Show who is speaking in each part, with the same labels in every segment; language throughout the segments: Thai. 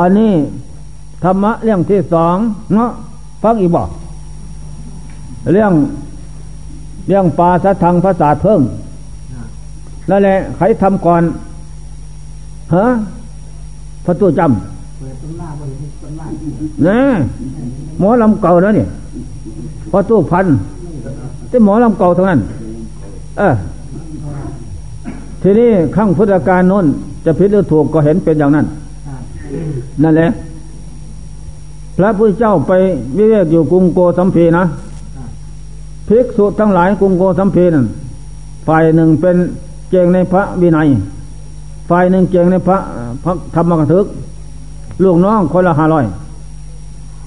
Speaker 1: อันนี้ธรรมะเรื่องที่สองเนาะฟังอีกบอก เรื่องเรื่องปาสะทังภาษาเพิ่งนั่นแหละใครทำก่อนฮะพระตู้จำนี่หมอลำเก่าแล้วนี่พระตู้พันที่หมอลำเก่าเทั้งนั้น เออทีนี้ข้างพุทธการน้นจะผิดหรือถูกก็เห็นเป็นอย่างนั้น นั่นแหละ พระพุทธเจ้าไปวิเวกอยู่กรุงโกสัมพีนะภิกษุทั้งหลายกรุงโกสัมพีนั่นฝ่ายหนึ่งเป็นเจงในพระวินัย ฝ่ายหนึ่งเจงในพระพระธรรมกถึก ลูกน้องคนละห้าร้อย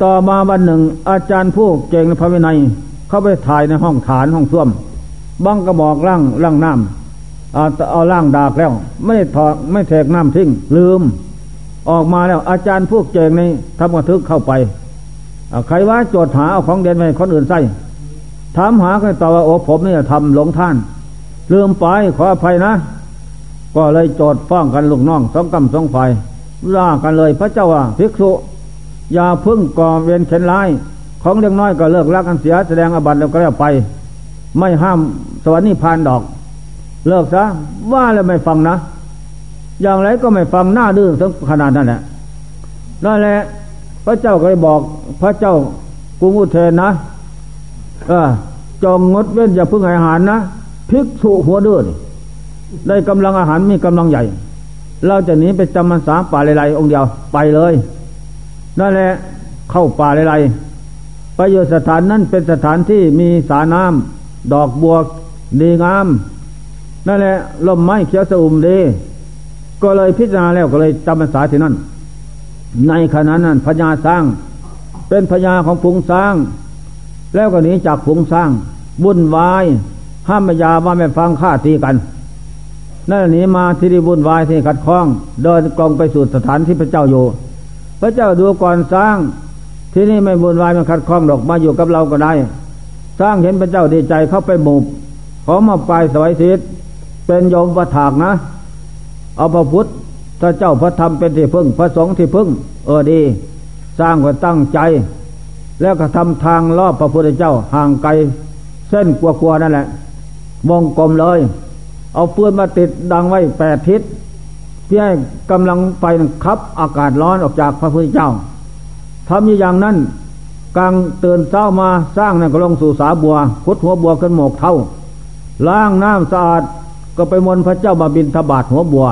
Speaker 1: ต่อมาวันหนึ่ง อาจารย์ผู้เจงในพระวินัย เข้าไปถ่ายในห้องฐานห้องส้วมบังกระบอกร่างร่างน้ำเอาเอาร่างดากแล้ว ไม่ถอดไม่แทกน้ำทิ้งลืม ออกมาแล้ว อาจารย์ผู้เจงในธรรมกถึกเข้าไปใครว่าโจทย์หาเอาของเด่นไปคนอื่นใส่ถามหาก็ตอบว่าโอ้ผมเนี่ยทำหลงท่านลืมไปขออภัยนะ ก็เลยโจดฟ้องกันลูกน้องสองกำสองฝ่ายล่ากันเลยพระเจ้าว่าภิกษุอย่าพึ่งก่อเวียนเข็นร้าย ของเล็กน้อยก็เลิกรักกันเสียแสดงอบัตแล้วก็แล้วไป ไม่ห้ามสวรรค์นิพพานดอก เลิกซะว่าแล้วไม่ฟังนะ อย่างไรก็ไม่ฟังหน้าดื้อสักขนาดนั้นแหละนั่นแหละพระเจ้าก็เลยบอกพระเจ้ากรุงอุเทนนะเออจองงดเว้นอย่าพึ่งอาหารนะภิกษุหัวดื้อได้กำลังอาหารมีกำลังใหญ่ เราจะหนีไปจำมันสาป่าเลไลองเดียวไปเลยนั่นแหละเข้าป่าเลไลไปอยู่สถานนั้นเป็นสถานที่มีสาน้ำดอกบัวดีงาม นั่นแหละลมไม้เขียวสะอุ่มดี ก็เลยพิจารณาแล้วก็เลยจำมันสาที่นั่น ในขณะนั้นพญาสร้าง เป็นพญาของพุงสร้าง แล้วก็หนีจากพุงสร้างวุ่นวาย ห้ามมายาว่าไม่ฟังฆ่าตีกัน นั่นหนีมาที่ดีบุญวายที่ขัดข้อง เดินกองไปสู่สถานที่พระเจ้าอยู่ พระเจ้าดูก่อนสร้าง ที่นี่ไม่บุญวายมันขัดข้องดอกมาอยู่กับเราก็ได้ สร้างเห็นพระเจ้าดีใจเข้าไปหมู่ขามาปลายสวยศิษเป็นโยมประถากนะ เอาพระพุทธพระเจ้าพระธรรมเป็นที่พึ่ง พระสงฆ์ที่พึ่ง เออดี สร้างก็ตั้งใจ แล้วก็ทำทางรอบพระพุทธเจ้าห่างไกล เส้นกลัวๆนั่นแหละวงกลมเลย เอาฟืนมาติดดังไว้แปดทิศเพื่อให้กำลังไฟคับอากาศร้อนออกจากพระพุทธเจ้าทำอย่างนั้นกลางเตือนเช้ามาสร้างนั่นก็ลงสู่สาบัวพุดหัวบัวขึ้นหมกเท่าล้างน้ำสะอาด ก็ไปมนพระเจ้ามาบินทบาทหัวบัว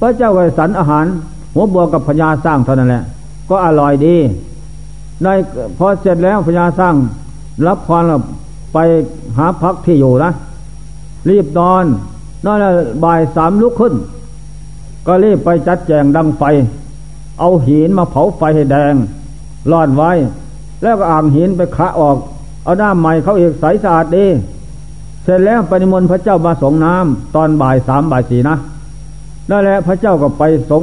Speaker 1: พระเจ้าไวสันอาหาร หัวบัวกับพญาสร้างเท่านั้นแหละ ก็อร่อยดีในพอเสร็จแล้วพญาสร้าง รับพรไปหาพักที่อยู่นะ รีบนอนนั่นแหละบ่ายสามลุกขึ้น ก็รีบไปจัดแจงดังไฟ เอาหินมาเผาไฟให้แดงรอนไว้ แล้วก็อ่างหินไปขะออก เอาน้ำใหม่เขาเอกใสสะอาดดี เสร็จแล้วปนิมนต์พระเจ้ามาสงน้ำตอนบ่ายสามบ่ายสี่นะนั่นแหละพระเจ้าก็ไปสง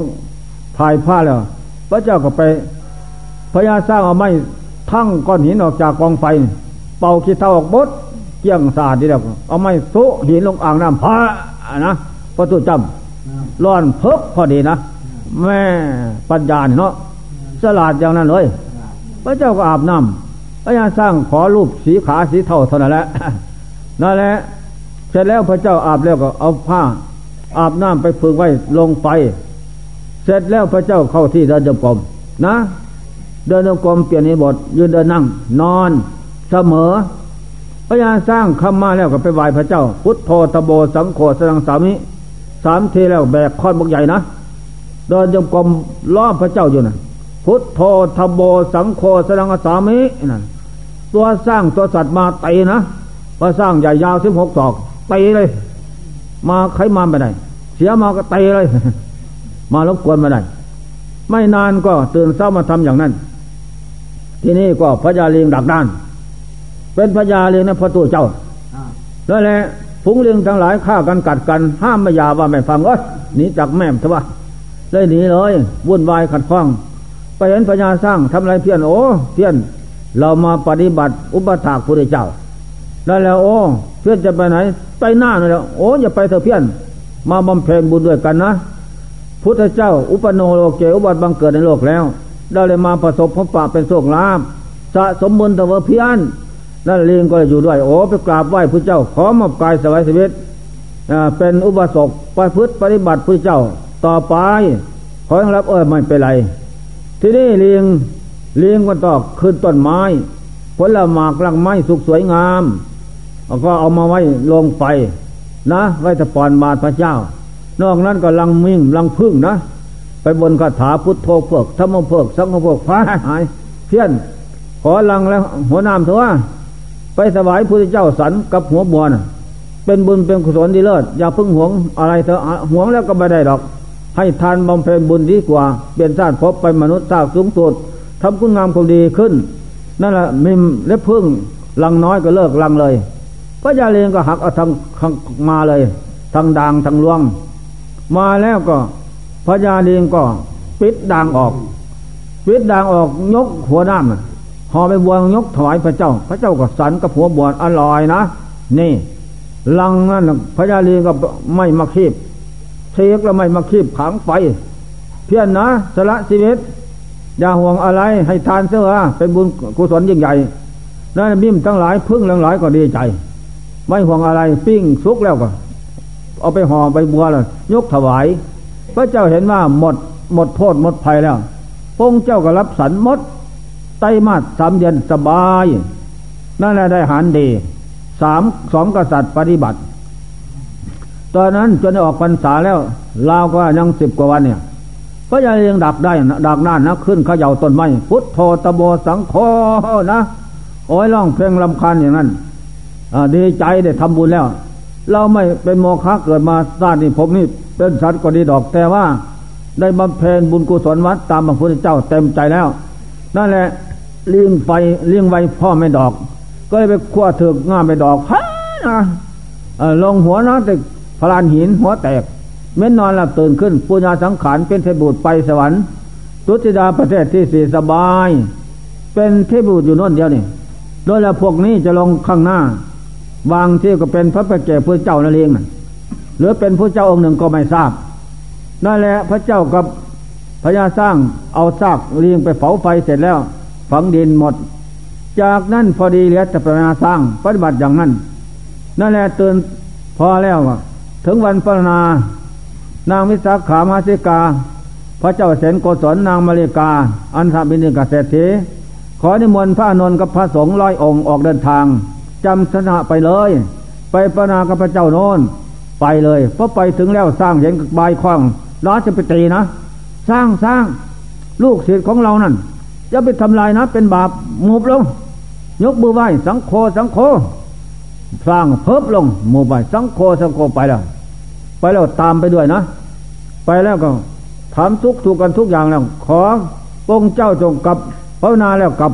Speaker 1: ถ่ายผ้าแล้ว พระเจ้าก็ไปพญาสร้างเอาไม้ทั้งก้อนหินออกจากกองไฟ เป่าขี้เท่าออกบดเกี่ยงสาดดีแล้วเอาไม้สุหินลงอ่างน้ำพระนะประตูจำร้อนเพิบพอดีนะแม่ปัญญาเนาะสลาดอย่างนั้นเลย พระเจ้าก็อาบน้ำพระยาสร้างขอรูปสีขาสีเท่าเท่านั้นแหละ นั่นแหละเสร็จแล้วพระเจ้าอาบแล้วก็เอาผ้า อาบน้ำไปพึงไว้ลงไปเสร็จแล้วพระเจ้าเข้าที่เดินจงกรมนะ เดินจงกรมเปลี่ยนในบทยืนเดินนั่ง นอนเสมอพระยาสร้างคำมาแล้วก็ไปไหว้พระเจ้า พุทโธตโบสังโฆสรังสามิสามทีแล้วแบกค้อนบกใหญ่นะเดินจงกรมล้อพระเจ้าอยู่นะพุทโธตโบสังโฆสรังสามินั่นตัวสร้างตัวสัตว์มาตีนะ พอสร้างใหญ่ยาวสิบหกศอกตีเลย มาใครมาไปไหนเสียมาก็ตีเลย มารบกวนมาได้ ไม่นานก็ตื่นเช้ามาทำอย่างนั้น ที่นี่ก็พระยาเลิงดักด้าน เป็นพญาเลียงนะพระตัวเจ้าแล้วแหละฝูงเลียงทั้งหลายฆ่ากันกัดกัน ห้ามไม่ยาว่าไม่ฟังเอ้ยหนีจากแม่ทว่าเลยหนีเลยวุ่นวายขัดข้องไปเห็นพญาสร้างทำไรเพี้ยนโอ้เพี้ยนเรามาปฏิบัติอุปถากพระเจ้า แล้วแล้วโอ้เพี้ยนจะไปไหน ไปหน้าเลยโอ้อย่าไปเถอะเพี้ยนมาบำเพ็ญบุญด้วยกันนะ พุทธเจ้า อุปโนโลเกอุบัติบังเกิดในโลกแล้วได้เลยมาประสบพบปะเป็นโชคลาภสะสมบุญตะเวเพียนนั่นเลียงก็อยู่ด้วย โอ้ไปกราบไหว้พระเจ้า ขอมอบกายสวายชีวิตเป็นอุบาสกปพฤติปฏิบัติพระเจ้าต่อไปขอรับเออไม่เป็นไร ที่นี่เลียงเลียงก็ตอกขึ้นต้นไม้ ผลละหมากลังไม้สุกสวยงาม ก็เอามาไว้ลงไปนะ ไว้ตะปอนบาทพระเจ้า นอกนั้นก็ลังมิ่งลังพึ่งนะ ไปบนคาถาพุทโธเพิกธรรมเพิกสังฆเพิกพระหายเพี้ยน ขอลังแล้วหัวน้ำเถอะไปสวายพระเจ้าสันกับหัวบัวนะเป็นบุญเป็นกุศลดีเลิศอย่าพึ่งหวงอะไรเถอะหวงแล้วก็ไม่ได้หรอก ให้ทานบำเพ็ญบุญดีกว่า เปลี่ยนชาติพบไปมนุษย์ชาติสูงสุดทำคุณงามความดีขึ้น นั่นแหละมิมเล็บพึ่งลังน้อยก็เลิกลังเลย พระยาเลงก็หักเอาทางมาเลยทางด่างทางลวง มาแล้วก็พระยาเลงก็ปิดด่างออกปิดด่างออกยกหัวน้ำห่อไปบวงยกถวายพระเจ้า พระเจ้าก็สันกับหัวบวชอร่อยนะ นี่ลังนั่นพระยาลีก็ไม่มาคีบเชกแล้วไม่มาคีบขังไป เพี้ยนนะสละชีวิต อย่าห่วงอะไรให้ทานเสื้อเป็นบุญกุศลยิ่งใหญ่นั่นมิมทั้งหลายพึ่งทั้งหลายก็ดีใจ ไม่ห่วงอะไรปิ้งซุกแล้วก็ เอาไปห่อไปบัวแล้วยกถวาย พระเจ้าเห็นว่าหมดหมดโทษหมดภัยแล้วพงเจ้าก็รับสันมดไตมาสสามเดือนสบายนั่นแหละได้หารดีสามสองกษัตริย์ปฏิบัติ ตอนนั้นจนออกพรรษาแล้วลาวก็ยังสิบกว่าวันเนี่ยพระยาเรียงดักได้ดักน่านนะขึ้นเขย่าต้นไม้พุทโธตโบสังโฆนะโอ้ยร้องเพลงลำคันอย่างนั้น ดีใจได้ทำบุญแล้ว เราไม่เป็นโมฆะเกิดมาชาตินี้ผมนี่เป็นสัตว์ก็ดีดอกแต่ว่า ได้บำเพ็ญบุญกุศลวัดตามพระพุทธเจ้าเต็มใจแล้ว นั่นแหละเลี้ยงไฟเลี้ยงไว้พ่อไม่ดอก ก็เลยไปขั้วถือกง่ามไปดอกฮะนะลงหัวนะแต่พลานหินหัวแตก เม้นนอนหลับตื่นขึ้นปุญญาสังขารเป็นเทบุตรไปสวรรค์ตุติดาประเทศที่สี่สบาย เป็นเทบุตรอยู่น่นเดียวนี่โดยแล้วพวกนี้จะลงข้างหน้า บางที่ก็เป็นพระประเจพระเจ้านั่นเองหรือเป็นพระเจ้าองค์หนึ่งก็ไม่ทราบ นั่นแหละพระเจ้ากับพญาสร้างเอาซากเลียงไปเผาไฟเสร็จแล้ว ฝังดินหมด จากนั้นพอดีเหลือแต่พญาสร้างปฏิบัติอย่างนั้น นั่นแหละเตื่นพอแล้วถึงวันพระนานางวิสาขามาสิกา พระเจ้าเสนโกศลนางมาริกา อันทบินิกาเศรษฐีขอนิมนต์พระนนท์กับพระสงฆ์ร้อยองค์ออกเดินทาง จำสนะไปเลย ไปประนากับพระเจ้าโน้นไปเลยเพราะไปถึงแล้วสร้างเห็นใบคว้างราชปิตีนะ สร้างสร้างลูกศิษย์ของเรานั่นจะไปทำลายนะ เป็นบาปมูบลง ยกมือไหว้สังโฆสังโฆสร้างเพิบลงมูบไหว้สังโฆสังโฆไปแล้ว ไปแล้วตามไปด้วยนะ ไปแล้วก็ถามทุกถูกกันทุกอย่างแล้วขอปงเจ้าจงกับภาวนาแล้วกับ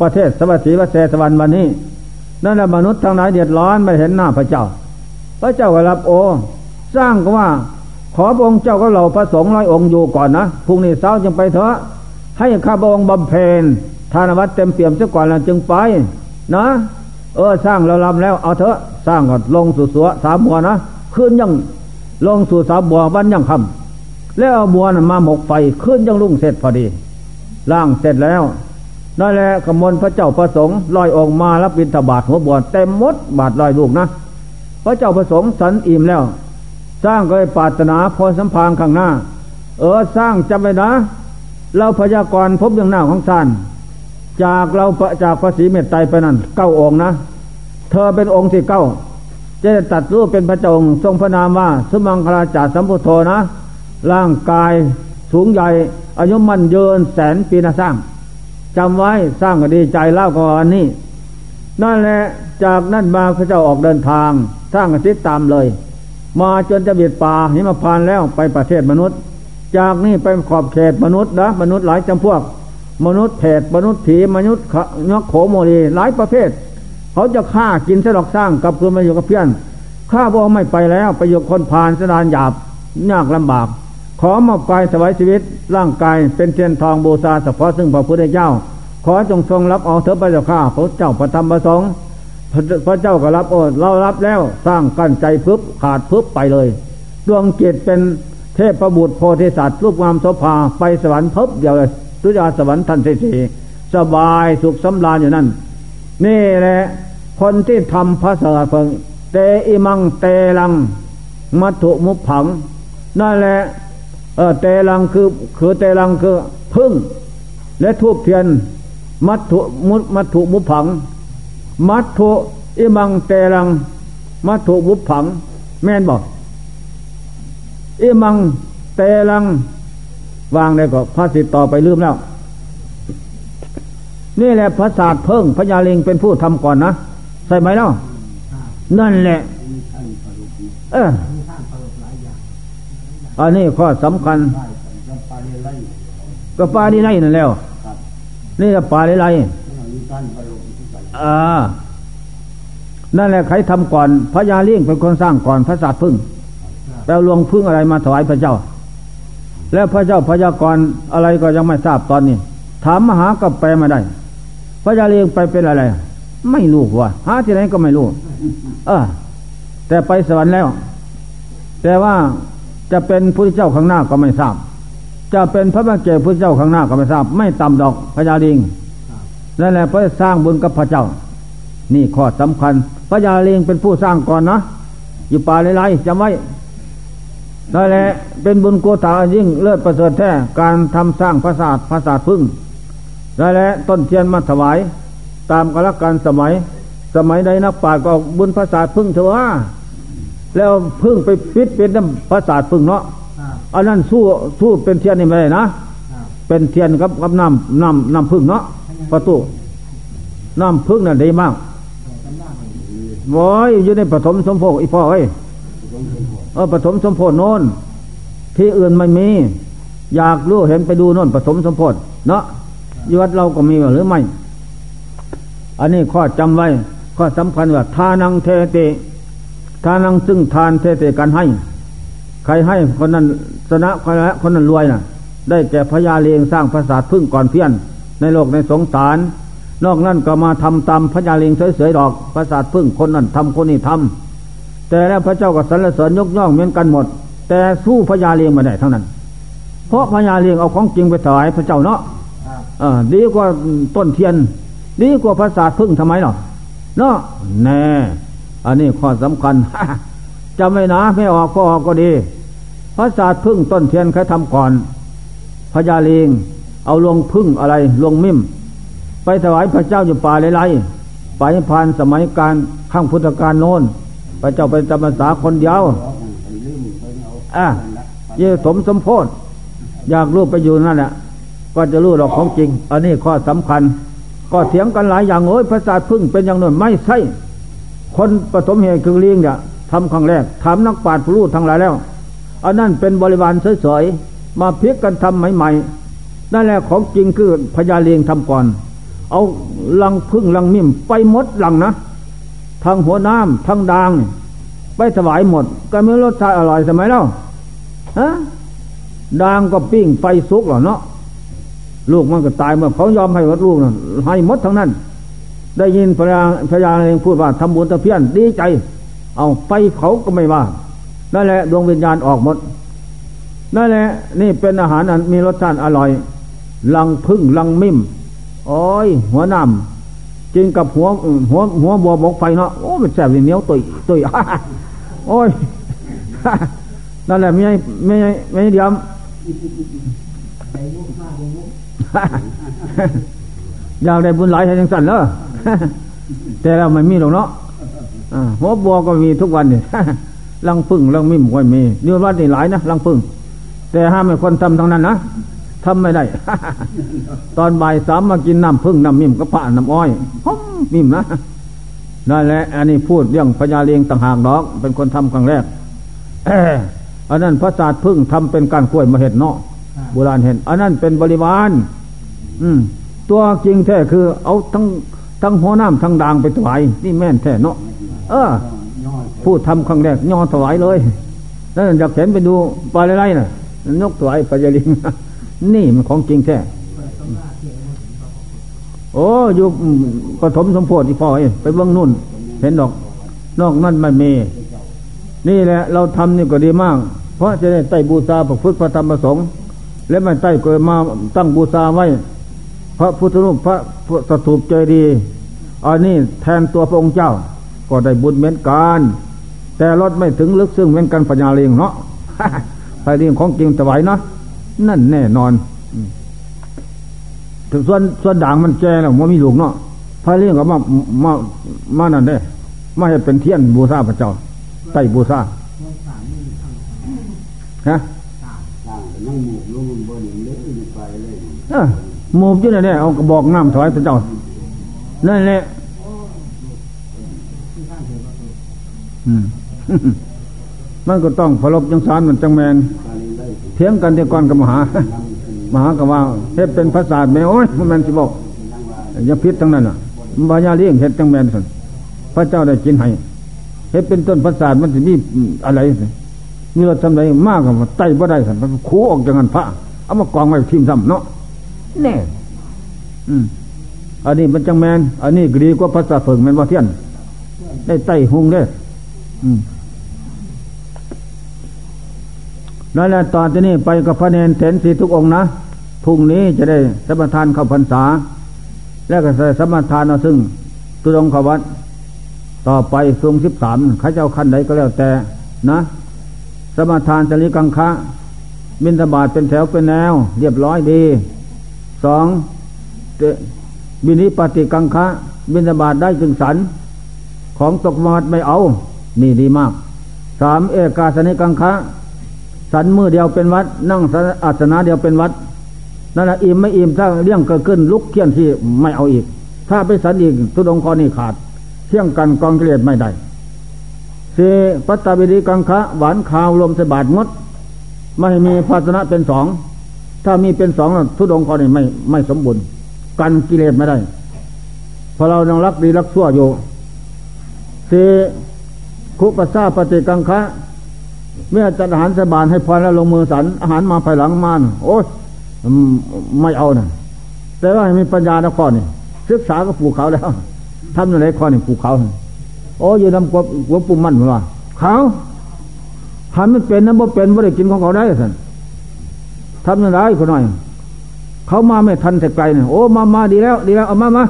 Speaker 1: ประเทศสวัสดีวัเสสวรรค์วันนี้ นั่นแหละมนุษย์ทางไหนเดือดร้อนไม่เห็นหน้าพระเจ้า พระเจ้าก็รับโอสร้างก็ว่า ขอองค์เจ้าก็เราพระสงฆ์ร้อยองค์อยู่ก่อนนะพรุ่งนี้เช้าจึงไปเถอะ ให้ข้าพระองค์บำเพ็ญทานวัดเต็มเปี่ยมเสียก่อนแล้วจึงไป นะ เออสร้างเราลำแล้วเอาเถอะสร้างก็ลงสู่สัวสามบัวนะขึ้นยังลงสู่สามบัววันยังคำแล้วเอาบัวนะมาหมกไฟขึ้นยังลุ่งเสร็จพอดีล่างเสร็จแล้ว นั่นแหละขมลพระเจ้าประสงค์ลอยออกมารับบิณฑบาตหัวบวชเต็มมดบาทลอยลูกนะพระเจ้าประสงค์สันอิ่มแล้ว สร้างก็ไปปรารถนาพรสัมพันธ์ข้างหน้า เออสร้างจำไว้นะ เราพยากรพบอย่างหน้าของท่านจากเราจากภาษีเมตไตรไปนั่นเก้าองค์นะ เธอเป็นองค์ที่เก้าจะตัดรูปเป็นพระเจ้าองค์ทรงพระนามว่าสมังคลาจาสัมพุทโธนะ ร่างกายสูงใหญ่ อายุมันเยินแสนปีนะสร้าง จำไว้สร้างก็ดีใจเล่าก่อนนี่นั่นแหละจากนั้นมาพระเจ้าออกเดินทาง สร้างกสิตามเลย มาจนจะเบียดป่าหิมพานแล้วไปประเทศมนุษย์ จากนี่ไปขอบเขตมนุษย์นะมนุษย์หลายจำพวก มนุษย์เพศมนุษย์ผีมนุษย์นกโขโมลีหลายประเภท เขาจะฆ่ากินสดอกสร้างกับเพื่อนมาอยู่กับเพื่อนข้าบอกไม่ไปแล้วไปอยู่คนพานสดานหยาบยากลำบาก ขอมอบกายถวายชีวิตร่างกายเป็นเทียนทองบูชาเฉพาะซึ่งพระพุทธเจ้า ขอจงทรงรับเอาเถอพระเจ้าข้าพระเจ้าพระธรรมพระสงฆ์พระเจ้าก็รับโอ้เรารับแล้วสร้างกั้นใจพึบขาดพึบไปเลย ดวงจิตเป็นเทพประบุตรโพธิสัตว์รูปงามโสภาไปสวรรค์พบเดียวเลยสุญญาสวรรค์ทันทีสบายสุขสำราญอยู่นั่น นี่แหละคนที่ทำพระสวัสดิ์เตอิมังเตลัง มัตุมุผัง นั่นแหละ เออเตลังคือคือเตลังคือพึ่ง และทูบเทียน มัตุมุมัตุมุผัง มัตุอิมังเตลัง มัตุมุผัง แม่นบอกอิมังเตลัง วางได้ก็พระสิทต่อไปลืมแล้ว นี่แหละพระศาสตร์เพิ่งพญาลิงเป็นผู้ทำก่อนนะ ใช่ไหมเล่านั่นแหละ เออ อันนี้ข้อสำคัญก็ปลาดีไลนั่นแล้ว นี่ก็ปลาดีไลอ่า นั่นแหละใครทำก่อนพญาเลี้ยงเป็นคนสร้างก่อนพระศาสตรพึ่งแปลลวงพึ่งอะไรมาถวายพระเจ้า แล้วพระเจ้าพยากรอะไรก็ยังไม่ทราบตอนนี้ ถามมหาก็แปลมาได้ พระยาเลียงไปเป็นอะไร ไม่รู้ว่าหาที่ไหนก็ไม่รู้ เออแต่ไปสวรรค์แล้ว แต่ว่า จะเป็นพระเจ้าข้างหน้าก็ไม่ทราบ จะเป็นพระบังเกิดพระเจ้าข้างหน้าก็ไม่ทราบ ไม่ต่ำดอกพระยาลิงนั่นแหละพระสร้างบุญกับพระเจ้า นี่ข้อสำคัญพระยาลิงเป็นผู้สร้างก่อนนะอยู่ป่าไรๆจำไว้นั่นแหละเป็นบุญโกตายิ่งเลิศประเสริฐแท้การทำสร้างพระศาสตร์พระศาสตร์พึ่งนั่นแหละต้นเทียนมาถวาย ตามกาลการสมัย สมัยใดนักปราชญ์ก็บุญพระศาสตร์พึ่งเถอะ แล้วพึ่งไปปิดเป็นน้ำพระศาสตร์พึ่งเนาะอันนั้นสู้สู้เป็นเทียนนี่ไม่ได้นะเป็นเทียนกับกับน้ำน้ำน้ำพึ่งเนาะประตูน้ำพึ่งนั่นดีมากโว้ยอยู่ในปฐมสมโภชอีพ่อเอ้ยเออปฐมสมโพธิโน้นที่อื่นไม่มี อยากรู้เห็นไปดูโน้นปฐมสมโพธิเนาะยวัดเราก็มีหรือไม่ อันนี้ข้อจำไว้ ข้อสำคัญว่าทานังเทเต ทานังซึ่งทานเทเตกันให้ ใครให้คนนั้นชนะคนนั้นคนนั้นรวยนะ่ะ ได้แก่พญาเลงสร้างพระศาสตร์พึ่งก่อนเพี้ยน ในโลกในสงสาร นอกนั้นก็มาทำตามพญาเลงเฉยๆดอกพระศาสตร์พึ่งคนนั้นทำคนนี้ทำแต่แล้วพระเจ้าก็สรรเสริญยกย่องเหมือนกันหมด แต่สู้พญาเลียงมาได้ทั้งนั้น เพราะพญาเลียงเอาของจริงไปถวายพระเจ้าเนาะดีกว่าต้นเทียน ดีกว่าพระศาสตร์พึ่งทำไมเนาะเนาะแน่ อันนี้ข้อสำคัญจะไม่นะไม่ออกก็ออกก็ดีพระศาสตร์พึ่งต้นเทียนเคยทำก่อนพญาเลีงเอาลวงพึ่งอะไรลวงมิ่ม ไปถวายพระเจ้าอยู่ป่าไรๆไปผ่านสมัยการข้างพุทธกาลโน้นพระเจ้าเป็นจำพรรษาคนเดียวอะเยสมสมโพธอยากรู้ไปอยู่นั่นแหละก็จะรู้หรอกของจริง อันนี้ข้อสำคัญ ก็เถียงกันหลายอย่างโอ้ยพระศาสตร์พึ่งเป็นอย่างนั้นไม่ใช่ คนปฐมเหตุคือเลี้ยงเนี่ยทำครั้งแรกถามนักปราชญ์ผู้รู้ทั้งหลายแล้วอันนั้นเป็นบริวารเฉยๆมาพลิกกันทำใหม่ๆนั่นแหละของจริงคือพญาเลียงทำก่อน เอาลังพึ่งลังมิ่มไปหมดลังนะทั้งหัวน้ำทั้งดาง ไปถวายหมด ก็ไม่รสชาติอร่อยสมัยแล้วฮะดางก็ปิ้งไฟซุกหรอเนาะลูกมันก็ตายเมื่อเขายอมให้วัดลูกนะให้หมดทั้งนั้น ได้ยินพระพระยาเองพูดว่าทำบุญตะเพียนดีใจ เอาไฟเขาก็ไม่ว่านั่นแหละดวงวิญญาณออกหมดนั่นแหละนี่เป็นอาหารอันมีรสชาติอร่อย ลังพึ่งลังมิ่มโอ้ย หัวน้ำกินกับหัวหัวหัวบัวบกไฟเนาะโอ้มันแสบเหนียวตุยตุยโอ้ยนั่นแหละไม่ไม่ไม่เดียม อยากได้บุญหลายให้ยังสั่นเนาะแต่เราไม่มีหรอกเนาะหัวบัวก็มีทุกวันนี่ลังพึ่งลังมิ่มก็มีนี่วัดนี่หลายนะลังพึ่ง แต่ห้ามให้คนทำทั้งนั้นนะทำไม่ได้ ตอนบ่ายสามมากินน้ำพึ่งน้ำมิ่มก็ผ่านน้ำอ้อยหอมมิ่มนะนั่นแหละ อันนี้พูดเรื่องพญาเลียงต่างหากดอก เป็นคนทำครั้งแรกอันนั้นพระศาสตร์พึ่งทำเป็นการกล้วยมาเห็ดเนาะโบราณเห็น อันนั้นเป็นบริวาร อืม ตัวจริงแท้คือ เอาทั้งทั้งหัวน้ำทั้งด่างไปถวายนี่แม่นแท้เนาะเออพูดทำครั้งแรกย่อถวายเลยนั่นอยากเห็นไปดูปลาไรๆน่ะนกถวายปลาเยลิงนี่มันของจริงแท้โอ้อยู่ปฐมสมโพธิพ่อเองไปเบื้องนุ่น เห็นดอก นอกนั่นไม่มี นี่แหละ เราทำนี่ก็ดีมาก เพราะจะได้ไต่บูชาพระพุทธพระธรรมพระสงฆ์และไม่ไต่เกิดมาตั้งบูชาไว้ พระพุทธรูปพระสถูปเจดีอันนี้แทนตัวพระองค์เจ้า ก็ได้บุญเหมือนกัน แต่รถไม่ถึงลึกซึ่งเหมือนกันปัญญาเลียงเนาะไปเรียงของจริงถวายเนาะนั่นแน่นอน ถึงส่วนส่วนด่างมันแก่แล้วมันมีลูกเนาะพระเลี้ยงก็มามามานั่นได้มาให้เป็นเทียนบูชาพระเจ้าไต่บูชาฮะ หมูบอยู่นี่นเอากระบอกน้ำถวายพระเจ้านั่นแหละมันก็ต้องพลบยังสารมันจังแมนเทียงกันที่ก่อนกับมหามหากว่าเฮ็ดเป็นภาษาแม่โอ้ยมันสิบอกอย่าพิษทั้งนั้นอะบาญาเลี้ยงเฮ็ดจังแมนสันพระเจ้าได้กินให้เฮ็ดเป็นต้นภาษามันจะมีอะไรสมีรถทำไรมากกับไต่บ่ได้สันมันคูออกจากงันพระเอามากองไว้ทีมซ้ำเนาะ แน่อืมอันนี้มันจังแมนอันนี้ดีกว่าภาษาเฟิงแมนว่าเทียนได้ไต่หุงได้อืมนั่นแหละตอนนี้ไปกับพระเนนเถนสีทุกองนะพรุ่งนี้จะได้สมทานเข้าพรรษา แล้วก็สมทานเอาซึ่งตุรงขวัตต่อไปทรงสิบสามข้าเจ้าขั้นใดก็แล้วแต่นะ สมทานจริกังคะบินตบาทเป็นแถวเป็นแนว เรียบร้อยดี สองบินิปฏิกังคะบินตบาทได้จึงสัน ของตกมาดไม่เอา นี่ดีมากสามเอกาสนิกังคะสันมือเดียวเป็นวัด นั่งอาสนะเดียวเป็นวัดนั่นแหละอิ่มไม่อิ่มถ้าเรื่องเกิดขึ้น ลุกเที่ยนที่ไม่เอาอีก ถ้าไปสันอีกทุดงคอนี่ขาดเที่ยงกันกองเกลียดไม่ได้เสปัตตาบิริกังคะหวานขาวลมสบาดงด ไม่มีภาชนะเป็นสอง ถ้ามีเป็นสองทุดงคอนี่ไม่ไม่สมบูรณ์กันกิเลสไม่ได้พอเรายังรักดีรักชั่วอยู่เสคุปซาปฏิกังคะเมื่อจัดอาหารสบานให้พรแล้วลงมือสัน อาหารมาภายหลังมานโอ้ยไม่เอานะแต่ว่ามีปัญญานะข้อนี่ศึกษาก็ปลูกเขาแล้วทำอะไรข้อนี่ปลูกเขาโอ้ยนำกวหัวปุ่มมันมาเขาทำไม่เป็นนะบ่เป็นบ่ได้กินของเขาได้สัน ทำอะไรคนหน่อย เขามาไม่ทันแต่ไกลเนี่ยโอ้มามาดีแล้ว ดีแล้วเอามามา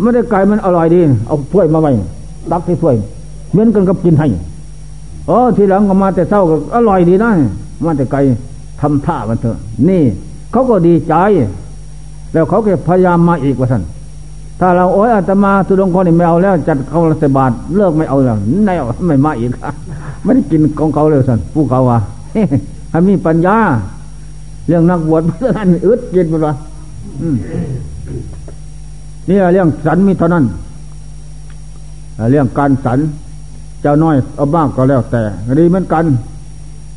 Speaker 1: ไม่ได้ไกลมันอร่อยดี เอาถ้วยมาไว้ตักที่ถ้วยเหมือนกันกับกินให้โอ้ทีหลังก็มาแต่เศร้าก็อร่อยดีนะมาแต่ไกลทำท่ามันเถอะ นี่ เขาก็ดีใจ แล้วเขาก็พยายามมาอีกว่าท่านถ้าเราโอ้ยอาตมาสุดงคนี่ไม่เอาแล้ว จัดเขาละสบาทเลิกไม่เอาแล้วแนวไม่มาอีกไม่ได้กินของเขาเลยท่านผู้เขาว่าให้มีปัญญา เรื่องนักบวชเพื่อนอึดกินหมดวะนี่เรื่องสันมีเท่านั้นเรื่องการสันเจ้าน้อยเอาบ้างก็แล้วแต่ดีเหมือนกัน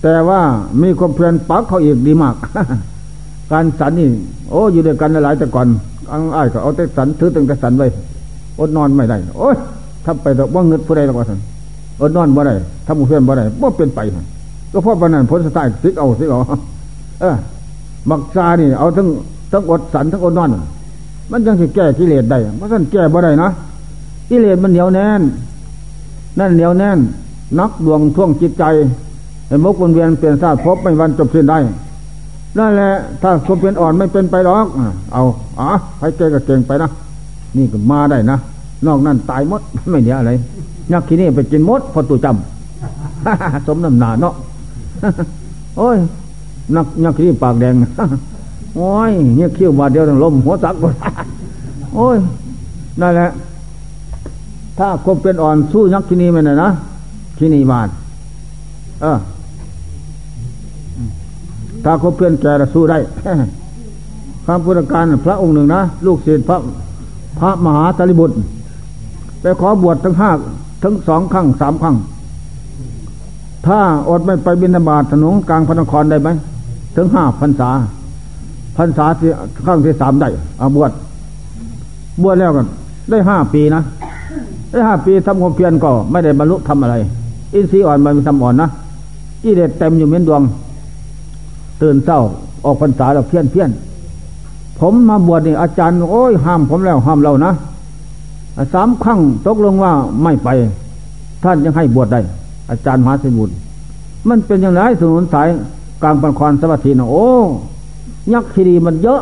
Speaker 1: แต่ว่ามีความเพียรปักเขาอีกดีมาก การสันนี่โอ้อยู่ด้วยกันหลายแต่ก่อนอังอ้ายก็เอาแต่สันถือตั้งแต่สันไว้อดนอนไม่ได้โอ้ยถ้าไปแต่ว่าเงินผู้ใดหรอกว่าสันอดนอนบ่ได้ถ้าหมู่เพื่อนบ่ได้บ่เป็นไปก็เพราะปนั้นผลสุดท้ายซิกเอาซิกเอาเออ บักซานี่เอาทั้งทั้งอดสันทั้งอดนอน มันยังสิแก้กิเลสได้เพราะฉันแก้บ่ได้นะกิเลสมันเหนียวแน่น นั่นเหนียวแน่น นักดวงท่วงจิตใจเห็นมกวนเวียนเปลี่ยนชาติพบไม่วันจบสิ้นได้นั่นแหละถ้าคนเป็นอ่อนไม่เป็นไปหรอกเอาอ๋อใครเก่งก็เก่งไปนะนี่ก็มาได้นะนอกนั้นตายมดไม่เหนียอะไรยักษ์ที่นี่ไปกินมดพอตัวจำสมน้ำหนาเนาะโอ้ย นักยักษ์ที่ปากแดงโอ้ยเนี่ยเขี้ยวมาดเดียวต้องล้มหัวสักหมดโอ้ยนั่นแหละ ถ้าคบเป็นอ่อนสู้ยักที่นี่ไม่ได้นะที่นี่บาดเออถ้าคบเพื่อนแก่สู้ได้พระพุทธการพระองค์หนึ่งนะลูกศิษย์พระพระมหาสารีบุตรไปขอบวชทั้งห้าทั้งสองครั้งสามครั้งถ้าอดไม่ไปบินาบาตถนนกลางพระนครได้ไหม ถึงห้าพรรษาพรรษาที่ครั้งที่สามได้อาบวชบวชแล้วกันได้ห้าปีนะได้ห้าปีทำความเพียรก็ไม่ได้บรรลุทำอะไร อินทรีย์อ่อนมันทำอ่อนนะกิเลสเต็มอยู่เหมือนดวง ตื่นเศร้าออกพรรษาแล้วเพี้ยนเพี้ยนผมมาบวชนี่อาจารย์ โอ้ยห้ามผมแล้วห้ามเรานะสามครั้งตกลงว่าไม่ไป ท่านยังให้บวชได้ อาจารย์มหาสมุทรมันเป็นอย่างไรถนนสาย กลางปันครสวัสดีนะโอ้ยักษ์คีรีมันเยอะ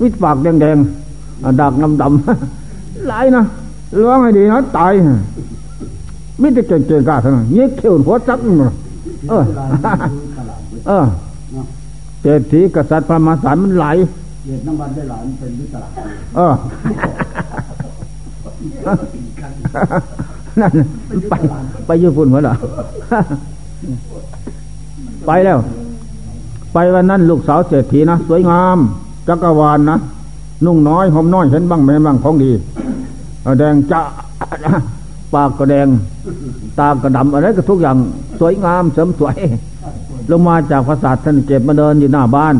Speaker 1: วิตปากแดงๆดักน้ำดำหลายนะร้องให้ดีนะตายมิจะเก่งเก่งกาเท่านั้นยิ่งเขียวหัวจักมันเออเออเศรษฐีกษัตริย์พระมหาศาลมันไหล
Speaker 2: เกียรติน้ำมันได้หลานเป็นวิสระ
Speaker 1: เออนั่นไปไปญี่ปุ่นเหรอไปแล้ว ไปวันนั้นลูกสาวเศรษฐีนะสวยงามจักรวาลนนะนุ่งน้อยหอมน้อยเห็นบ้างไม่เห็นบ้างของดีแดงจะปากก็แดง ตาก็ดำอะไรก็ทุกอย่างสวยงามเสริมสวย ลงมาจากพระศาสท่านเก็บมาเดินอยู่หน้าบ้าน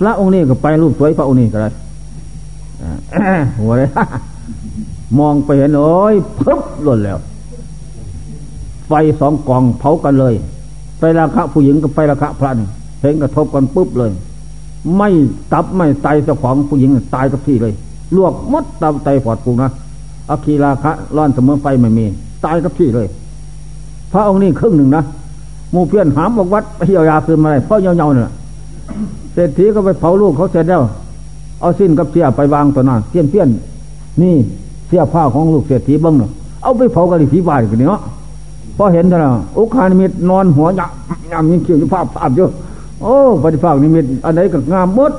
Speaker 1: พระองค์นี้ก็ไปรูปสวยพระองค์นี้ก็ได้หัวเลยมองไปเห็นโอ้ยพึบหล่นแล้ว ไฟสองกองเผากันเลยไฟราคะผู้หญิงกับไฟราคะพระนี่ เห็นกระทบกันปุ๊บเลย ไม่ตับไม่ไตเจ้าของผู้หญิงตายกับที่เลย ลวกมดตับไตปอดปูนะอคีราคะร้อนเสมอไฟไม่มี ตายกับที่เลย พระองค์นี้ครึ่งหนึ่งนะมูเพี้ยนหามบอกวัดไปเยียวยาคืนมาเลยเพราะเยาๆเนี่ยเศรษฐีก็ไปเผาลูกเขาเสร็จแล้ว เอาสิ้นกับเสียไปวางตัวนั้นเพี้ยนเพี้ยนนี่เสียผ้าของลูกเศรษฐีบ้างเนาะเอาไปเผากันผีบาดกันเนาะพอเห็นเท่านั้นอุคานิมิตนอนหัวยาบยาบยิ่งเขียวภาพภาพเยอะ โอ้ปฏิภาคนิมิตอันไหนก็งามมด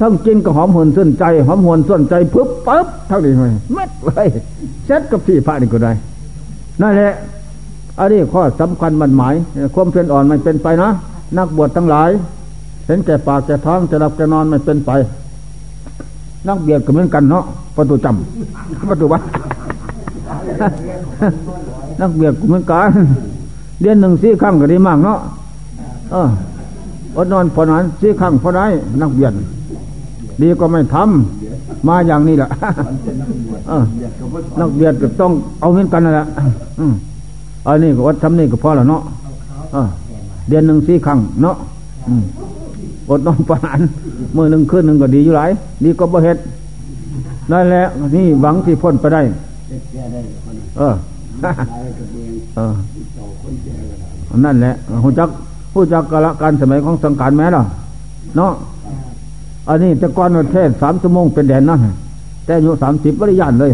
Speaker 1: ทั้งกินก็หอมหวนส้นใจหอมหวนส้นใจปึ๊บปั๊บทั้งนี้เลยเม็ดเลยเซ็ตกับที่พระนี่ก็ได้นั่นแหละอันนี้ข้อสำคัญมันหมายความเพียรอ่อนมันเป็นไปนะนักบวชทั้งหลาย เห็นแก่ปากแก่ท้องจะหลับจะนอนมันเป็นไป นักเบียดก็เหมือนกันเนาะประตูจำประตูวัดนักเบียดก็เหมือนกันเดือนหนึ่งสี่ครั้งก็ดีมากเนาะเออ อดนอนพอนั้นสี่ครั้งพอได้นักเบียดดีก็ไม่ทำมาอย่างนี้แหละนักเบียดก็ต้องเอาเหมือนกันนั่นแหละอันนี้ก็วัดทำนี่ก็พอแล้วเนาะเดือนหนึ่งสี่ครั้งเนาะอดนอนประหารมือหนึ่งคืนหนึ่งก็ดีอยู่หลายดีก็บ่เฮ็ดนั่นแหละนี่หวังที่พ้นไปได้ เออ
Speaker 2: เอ
Speaker 1: อนั่นแหละหูจัก หูจักกาลการสมัยของสังขารแม้ล่ะ เนาะอันนี้แต่ก่อนประเทศสามชั่วโมงเป็นแดนนะแต่อายุสามสิบปริยานเลย